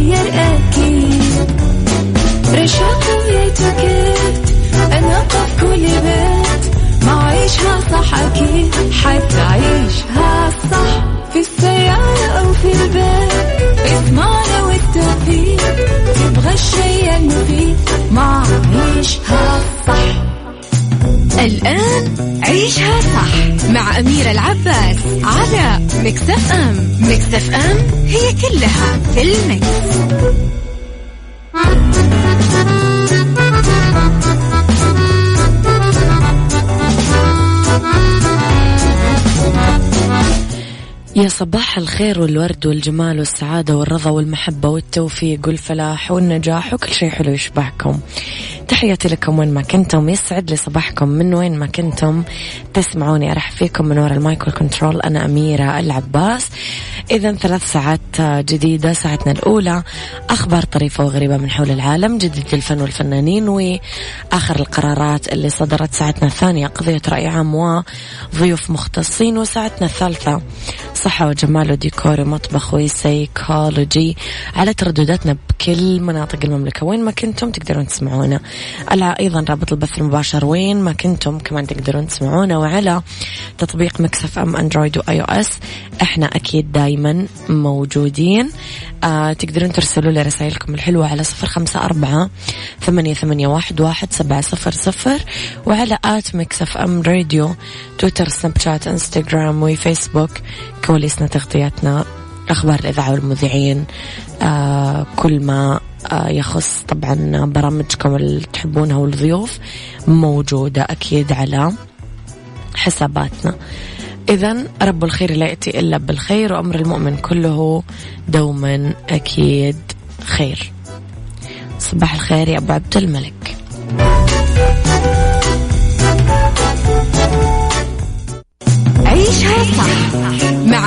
تتغير أكيد. رشاق ويتوكيت أنا في كل بيت. ما عيشها صح أكيد حتعيشها صح. في السيارة أو في البيت. اضمعنا والتوفيق. تبغى الشيء المفيد ما عيشها الآن عيشها صح مع أميرة العباس على مكتف أم مكتف أم هي كلها في المكس. يا صباح الخير والورد والجمال والسعادة والرضا والمحبة والتوفيق والفلاح والنجاح وكل شيء حلو يشبهكم تحياتي لكم وين ما كنتم. يسعد لي صباحكم. من وين ما كنتم تسمعوني أرحب فيكم من وراء ال mic وال control. أنا أميرة العباس. إذا ثلاث ساعات جديدة ساعتنا الأولى. أخبار طريفة وغريبة من حول العالم جديد الفن والفنانين وآخر القرارات اللي صدرت. ساعتنا الثانية قضية رأي عام وضيوف مختصين وساعتنا الثالثة صحة وجمال وديكور ومطبخ وسيكولوجي على تردداتنا بكل مناطق المملكة. وين ما كنتم تقدرون تسمعونا. على أيضا رابط البث المباشر وين ما كنتم كمان تقدرون تسمعونا. وعلى تطبيق Mix FM Android و iOS إحنا أكيد دايما موجودين. آه تقدرون ترسلوا لي رسائلكم الحلوة على صفر خمسة أربعة ثمانية, ثمانية واحد, واحد سبعة صفر صفر. وعلى at Mix FM Radio تويتر سناب شات إنستغرام وفيسبوك. كواليسنا تغطياتنا أخبار الإذاعة والمذيعين آه كل ما آه يخص طبعا برامجكم اللي تحبونها والضيوف موجودة أكيد على حساباتنا. إذا رب الخير لا يأتي إلا بالخير وأمر المؤمن كله دوما أكيد خير. صباح الخير يا أبو عبد الملك. عيشها صح.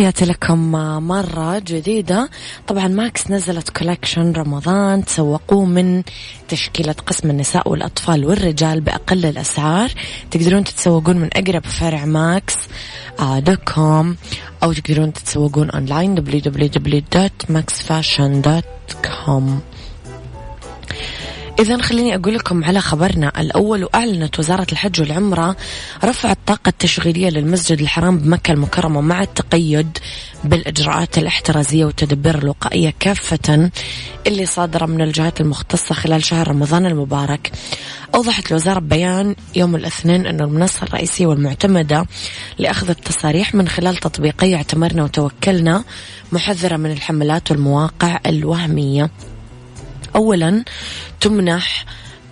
تحياتي لكم مرة جديدة. طبعا Max نزلت collection رمضان تسوقوه من تشكيلة قسم النساء والأطفال والرجال بأقل الأسعار. تقدرون تتسوقون من أقرب فرع Max dot com أو تقدرون تتسوقون online www.maxfashion.com إذا خليني أقول لكم على خبرنا. الأول وأعلنت وزارة الحج والعمرة رفع الطاقة التشغيلية للمسجد الحرام بمكة المكرمة مع التقيد بالإجراءات الاحترازية والتدابير الوقائية كافة اللي صادرة من الجهات المختصة خلال شهر رمضان المبارك. أوضحت الوزارة ببيان يوم الاثنين أن المنصة الرئيسية والمعتمدة لأخذ التصاريح من خلال تطبيقي اعتمرنا وتوكلنا محذرة من الحملات والمواقع الوهمية. أولا تمنح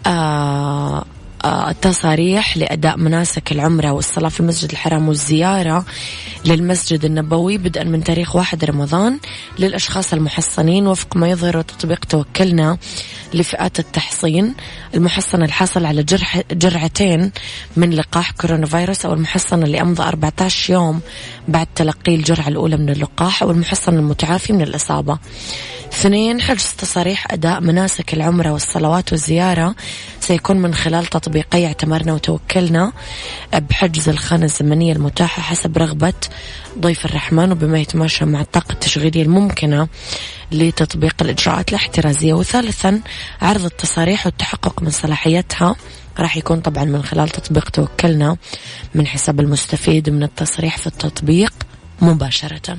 آه التصاريح لأداء مناسك العمرة والصلاة في المسجد الحرام والزيارة للمسجد النبوي بدءا من تاريخ واحد رمضان للأشخاص المحصنين وفق ما يظهر تطبيق توكلنا لفئات التحصين. المحصن الحاصل على جرح جرعتين من لقاح كورونا فيروس أو المحصن اللي أمضى 14 يوم بعد تلقي الجرعة الأولى من اللقاح. أو المحصن المتعافي من الإصابة. اثنين حجز تصاريح أداء مناسك العمرة والصلوات والزيارة سيكون من خلال تطبيقي اعتمرنا وتوكلنا بحجز الخانة الزمنية المتاحة حسب رغبة ضيف الرحمن وبما يتماشى مع الطاقة التشغيلية الممكنة لتطبيق الإجراءات الاحترازية. وثالثا عرض التصاريح والتحقق من صلاحيتها. راح يكون طبعا من خلال تطبيق توكلنا من حساب المستفيد من التصريح في التطبيق مباشرة.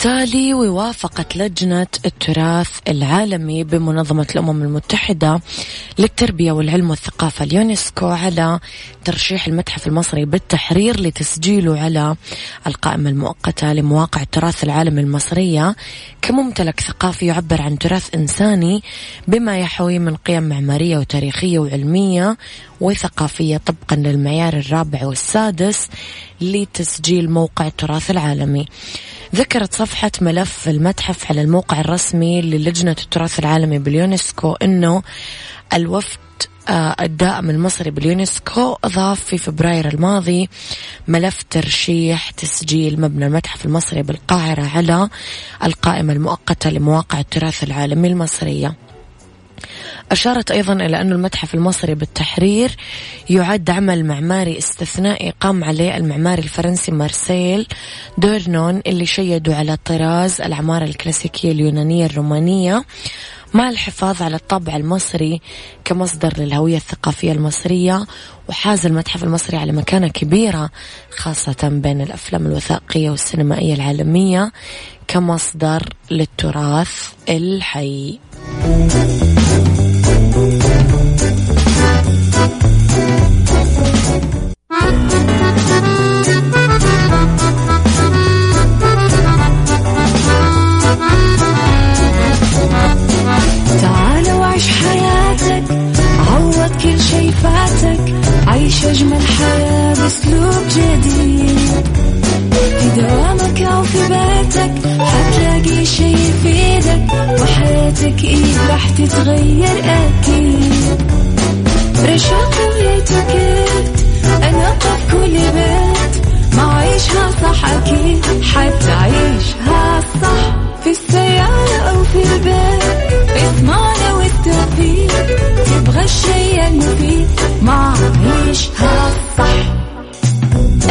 لخبرنا التالي ووافقت لجنة التراث العالمي بمنظمة الأمم المتحدة للتربية والعلم والثقافة اليونسكو على ترشيح المتحف المصري بالتحرير لتسجيله على القائمة المؤقتة لمواقع التراث العالمي المصرية كممتلك ثقافي يعبر عن تراث إنساني بما يحوي من قيم معمارية وتاريخية وعلمية وثقافية طبقا للمعيار الرابع والسادس لتسجيل موقع التراث العالمي. ذكرت صفحة ملف المتحف على الموقع الرسمي للجنة التراث العالمي باليونسكو أنه الوفد آه، الدائم المصري باليونسكو أضاف في فبراير الماضي ملف ترشيح تسجيل مبنى المتحف المصري بالقاهرة على القائمة المؤقتة لمواقع التراث العالمي المصرية. أشارت أيضا إلى أن المتحف المصري بالتحرير يعد عمل معماري استثنائي قام عليه المعماري الفرنسي مارسيل دورنون اللي شيدوا على طراز العمارة الكلاسيكية اليونانية الرومانية مع الحفاظ على الطابع المصري كمصدر للهوية الثقافية المصرية وحاز المتحف المصري على مكانة كبيرة خاصة بين الأفلام الوثائقية والسينمائية العالمية كمصدر للتراث الحي.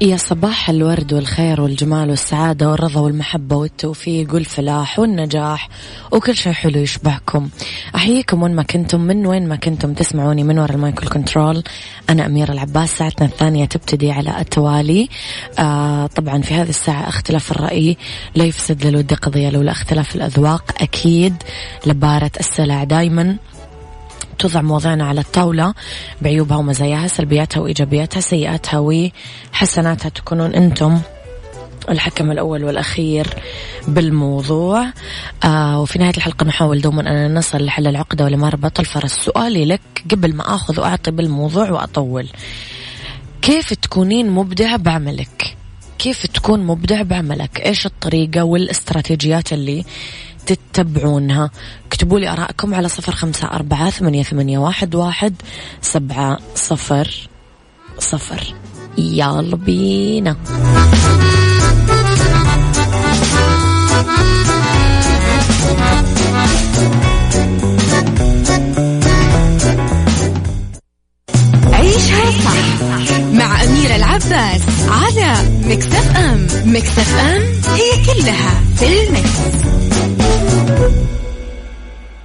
يا صباح الورد والخير والجمال والسعادة والرضا والمحبة والتوفيق والفلاح والنجاح وكل شيء حلو يشبهكم. أحييكم وين ما كنتم من وين ما كنتم تسمعوني من وراء ال mic وال control أنا أميرة العباس ساعتنا الثانية تبتدي على التوالي. آه طبعا في هذه الساعة اختلاف الرأي لا يفسد للود قضية لولا اختلاف الأذواق أكيد لبارة السلع دايما. توضع مواضيعنا على الطاولة بعيوبها ومزاياها سلبياتها وإيجابياتها سيئاتها وحسناتها تكونون أنتم الحكم الأول والأخير بالموضوع. آه وفي نهاية الحلقة نحاول دوما أن نصل لحل العقدة ولما ربط الفرس سؤالي لك قبل ما أخذ وأعطي بالموضوع وأطول. كيف تكونين مبدعة بعملك؟ كيف تكون مبدع بعملك؟ إيش الطريقة والإستراتيجيات اللي تتبعونها؟ اكتبوا لي أراءكم على صفر خمسة أربعة ثمانية, ثمانية واحد, واحد سبعة صفر صفر. يلا بينا. عيشها صح مع أميرة العباس على مكتف أم. مكتف أم هي كلها في المكس.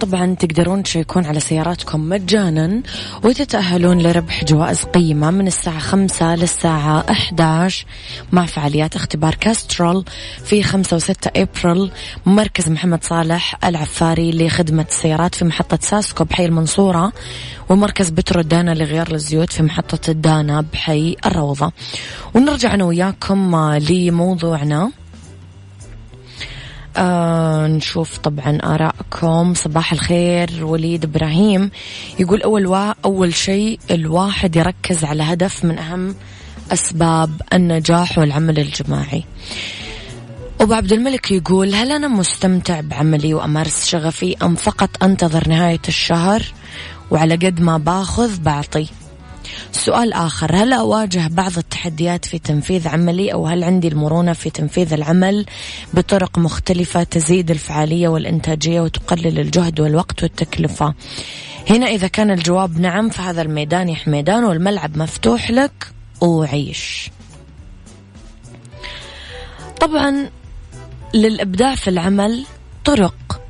طبعا تقدرون تشيكون على سياراتكم مجانا وتتأهلون لربح جوائز قيمة من الساعة خمسة للساعة 11 مع فعاليات اختبار كاسترول في خمسة وستة أبريل. مركز محمد صالح العفاري لخدمة السيارات في محطة ساسكو بحي المنصورة ومركز بترو دانا لغيار الزيوت في محطة الدانا بحي الروضة. ونرجع أنا وياكم لموضوعنا. آه نشوف طبعا آراءكم صباح الخير وليد إبراهيم. يقول أول وا أول شيء الواحد يركز على هدف من أهم أسباب النجاح والعمل الجماعي. أبو عبد الملك يقول هل أنا مستمتع بعملي وأمارس شغفي أم فقط أنتظر نهاية الشهر؟ وعلى قد ما باخذ بعطي. سؤال آخر. هل أواجه بعض التحديات في تنفيذ عملي؟ أو هل عندي المرونة في تنفيذ العمل بطرق مختلفة تزيد الفعالية والإنتاجية وتقلل الجهد والوقت والتكلفة؟ هنا إذا كان الجواب نعم فهذا الميدان يا حميدان والملعب مفتوح لك. وعيش طبعا للإبداع في العمل طرق.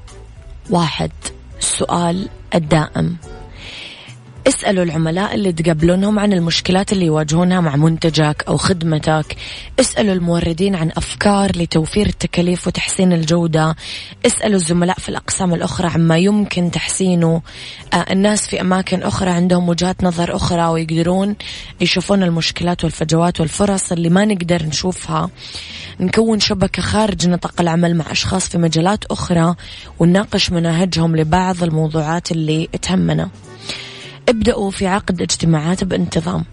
واحد السؤال الدائم. اسألوا العملاء اللي تقابلونهم عن المشكلات اللي يواجهونها مع منتجك أو خدمتك. اسألوا الموردين عن أفكار لتوفير التكاليف وتحسين الجودة. اسألوا الزملاء في الأقسام الأخرى عما يمكن تحسينه. آه الناس في أماكن أخرى عندهم وجهات نظر أخرى ويقدرون يشوفون المشكلات والفجوات والفرص اللي ما نقدر نشوفها. نكون شبكة خارج نطاق العمل مع أشخاص في مجالات أخرى ونناقش مناهجهم لبعض الموضوعات اللي تهمنا. ابدأوا في عقد اجتماعات بانتظام.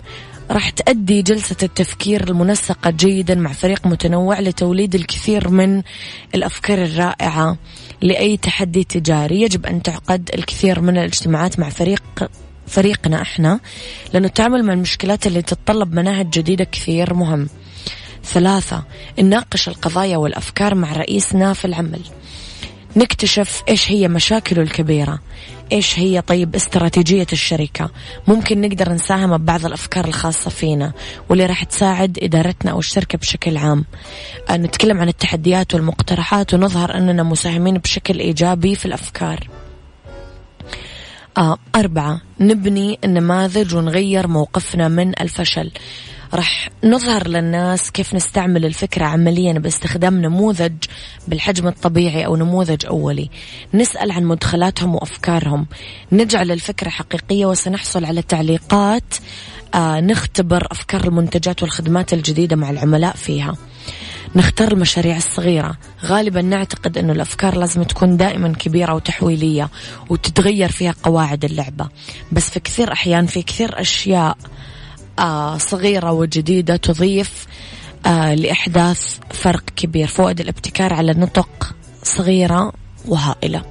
راح تأدي جلسة التفكير المنسقة جيدا مع فريق متنوع لتوليد الكثير من الأفكار الرائعة لأي تحدي تجاري. يجب أن تعقد الكثير من الاجتماعات مع فريق فريقنا إحنا لأنه التعامل مع المشكلات اللي تتطلب مناهج جديدة كثير مهم. ثلاثة نناقش القضايا والأفكار مع رئيسنا في العمل. نكتشف إيش هي مشاكله الكبيرة. إيش هي طيب استراتيجية الشركة؟ ممكن نقدر نساهم ببعض الأفكار الخاصة فينا واللي راح تساعد إدارتنا أو الشركة بشكل عام. آه، نتكلم عن التحديات والمقترحات ونظهر أننا مساهمين بشكل إيجابي في الأفكار. آه أربعة نبني النماذج ونغير موقفنا من الفشل. راح نظهر للناس كيف نستعمل الفكرة عمليا باستخدام نموذج بالحجم الطبيعي أو نموذج أولي. نسأل عن مدخلاتهم وأفكارهم. نجعل الفكرة حقيقية وسنحصل على تعليقات آه نختبر أفكار المنتجات والخدمات الجديدة مع العملاء فيها. نختار المشاريع الصغيرة. غالبا نعتقد أنه الأفكار لازم تكون دائما كبيرة وتحويلية وتتغير فيها قواعد اللعبة. بس في كثير أحيان في كثير أشياء صغيرة وجديدة تضيف آه لإحداث فرق كبير فوائد الابتكار على نطق صغيرة وهائلة.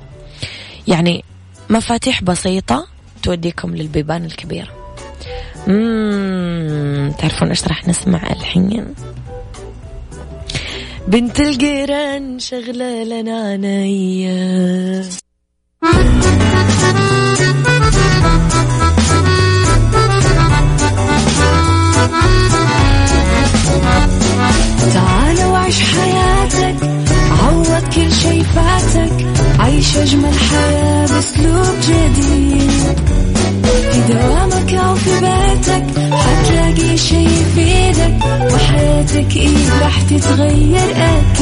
يعني مفاتيح بسيطة توديكم للبيبان الكبيرة تعرفون إيش راح نسمع الحين؟ بنت القيران شغلة لنا نية. تتغير أكيد.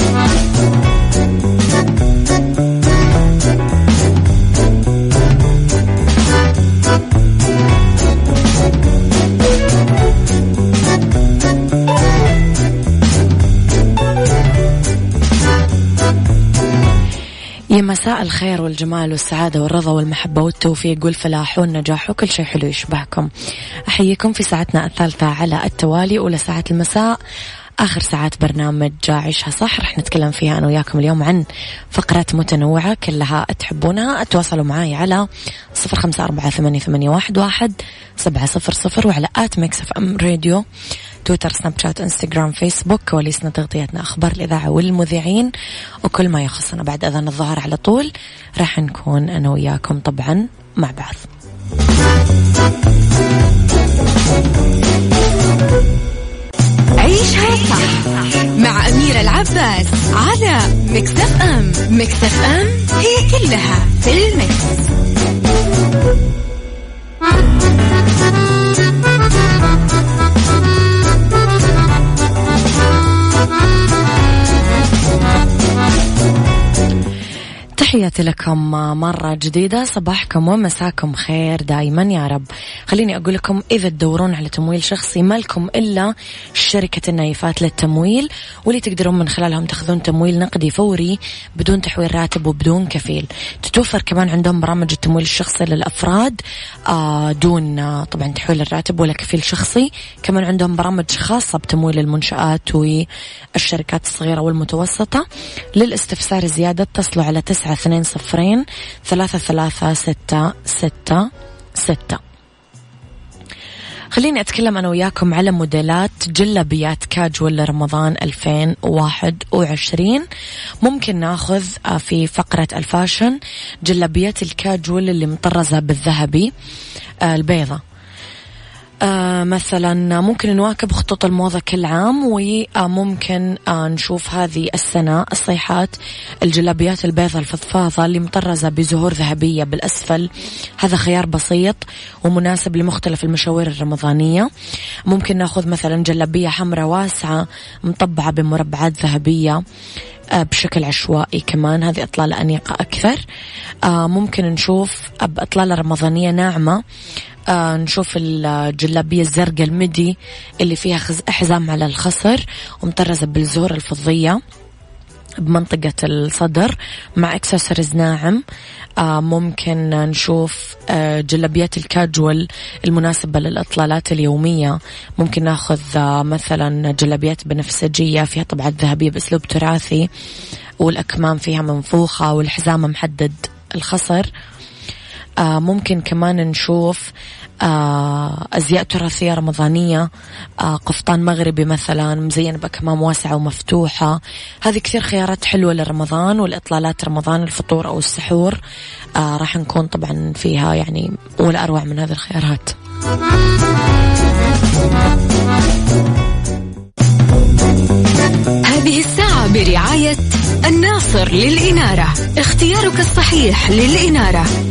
يا مساء الخير والجمال والسعادة والرضا والمحبة والتوفيق والفلاح والنجاح وكل شيء حلو يشبهكم. أحييكم في ساعتنا الثالثة على التوالي أولى ساعات المساء. آخر ساعات برنامج عيشها صح. رح نتكلم فيها أنا وياكم اليوم عن فقرات متنوعة كلها تحبونها. تواصلوا معي على صفر خمسة أربعة ثمانية واحد سبعة صفر صفر وعلى at Mix FM Radio. تويتر سناب شات إنستغرام فيسبوك كواليسنا تغطيتنا أخبار الإذاعة والمذيعين وكل ما يخصنا بعد أذان الظهر على طول راح نكون أنا وياكم طبعا مع بعض عيشها صح مع أميرة العباس على مكتف أم مكتف أم هي كلها في المكس. تحياتي لكم مرة جديدة. صباحكم ومساكم خير دايما يا رب. خليني أقول لكم إذا تدورون على تمويل شخصي ما لكم إلا شركة النايفات للتمويل واللي تقدرون من خلالهم تاخذون تمويل نقدي فوري بدون تحويل راتب وبدون كفيل. تتوفر كمان عندهم برامج التمويل الشخصي للأفراد آه، دون آه، طبعا تحويل الراتب ولا كفيل شخصي. كمان عندهم برامج خاصة بتمويل المنشآت والشركات الصغيرة والمتوسطة. للاستفسار زيادة اتصلوا على تسعة اثنين صفرين ثلاثة ثلاثة ستة ستة ستة. خليني أتكلم أنا وياكم على موديلات جلبيات كاجوال لرمضان 2021 ممكن ناخذ آه، في فقرة الفاشن جلبيات الكاجوال اللي مطرزة بالذهبي آه، البيضة. مثلا ممكن نواكب خطوط الموضة كل عام وممكن آه نشوف هذه السنة الصيحات الجلابيات البيضة الفضفاضة اللي مطرزة بزهور ذهبية بالأسفل. هذا خيار بسيط ومناسب لمختلف المشاوير الرمضانية. ممكن نأخذ مثلا جلابية حمراء واسعة مطبعة بمربعات ذهبية آه، بشكل عشوائي كمان. هذه إطلالة أنيقة أكثر. آه، ممكن نشوف بإطلالة رمضانية ناعمة. آه نشوف الجلابية الزرقاء المدي اللي فيها حزام على الخصر ومطرزة بالزهور الفضية بمنطقة الصدر مع اكسسوارز ناعم. آه ممكن نشوف آه جلابيات الكاجوال المناسبة للإطلالات اليومية. ممكن ناخذ آه مثلا جلابيات بنفسجية فيها طبعات ذهبية بأسلوب تراثي والأكمام فيها منفوخة والحزام محدد الخصر. ممكن كمان نشوف آه أزياء تراثية رمضانية آه قفطان مغربي مثلا مزين بأكمام واسعة ومفتوحة. هذه كثير خيارات حلوة لرمضان والإطلالات رمضان الفطور أو السحور. آه راح نكون طبعا فيها يعني ولا أروع من هذه الخيارات. هذه الساعة برعاية الناصر للإنارة. اختيارك الصحيح للإنارة.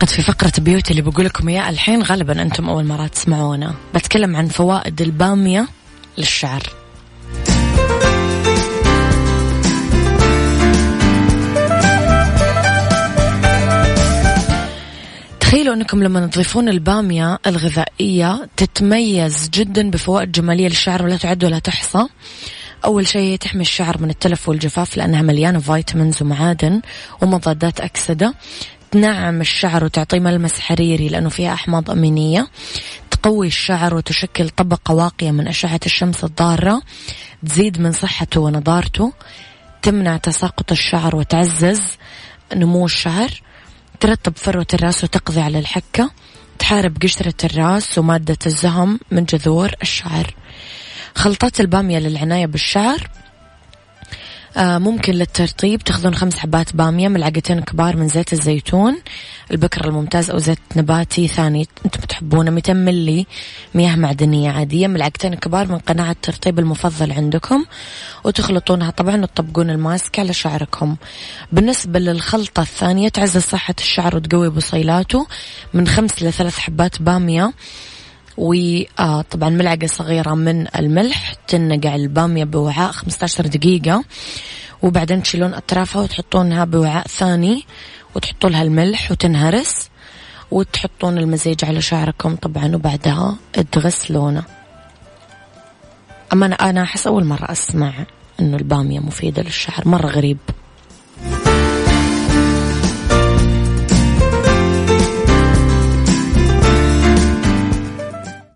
أعتقد في فقرة beauty اللي بقول لكم إياه الحين غالبا أنتم أول مرة تسمعونا. بتكلم عن فوائد البامية للشعر. تخيلوا أنكم لما تضيفون البامية الغذائية تتميز جدا بفوائد جمالية للشعر ولا تعد ولا تحصى. أول شيء تحمي الشعر من التلف والجفاف لأنها مليانة vitamins ومعادن ومضادات أكسدة. تنعم الشعر وتعطيه ملمس حريري لأنه فيها أحماض أمينية. تقوي الشعر وتشكل طبقة واقية من أشعة الشمس الضارة. تزيد من صحته ونضارته. تمنع تساقط الشعر وتعزز نمو الشعر. ترطب فروة الرأس وتقضي على الحكة تحارب قشرة الرأس ومادة الزهم من جذور الشعر. خلطات البامية للعناية بالشعر. ممكن للترطيب تاخذون خمس حبات بامية ملعقتين كبار من زيت الزيتون البكر الممتاز أو زيت نباتي ثاني أنتم تحبونه 200 ملي مياه معدنية عادية ملعقتين كبار من قناع الترطيب المفضل عندكم. وتخلطونها طبعا وتطبقون الماسك على شعركم. بالنسبة للخلطة الثانية تعزز صحة الشعر وتقوي بصيلاته. من خمس لثلاث حبات بامية وطبعا ملعقة صغيرة من الملح تنقع البامية بوعاء 15 دقيقة. وبعدين تشيلون أطرافها وتحطونها بوعاء ثاني وتحطوا لها الملح وتنهرس وتحطون المزيج على شعركم طبعا وبعدها تغسلونه. أما أنا أنا أحس أول مرة أسمع إنه البامية مفيدة للشعر مرة غريب.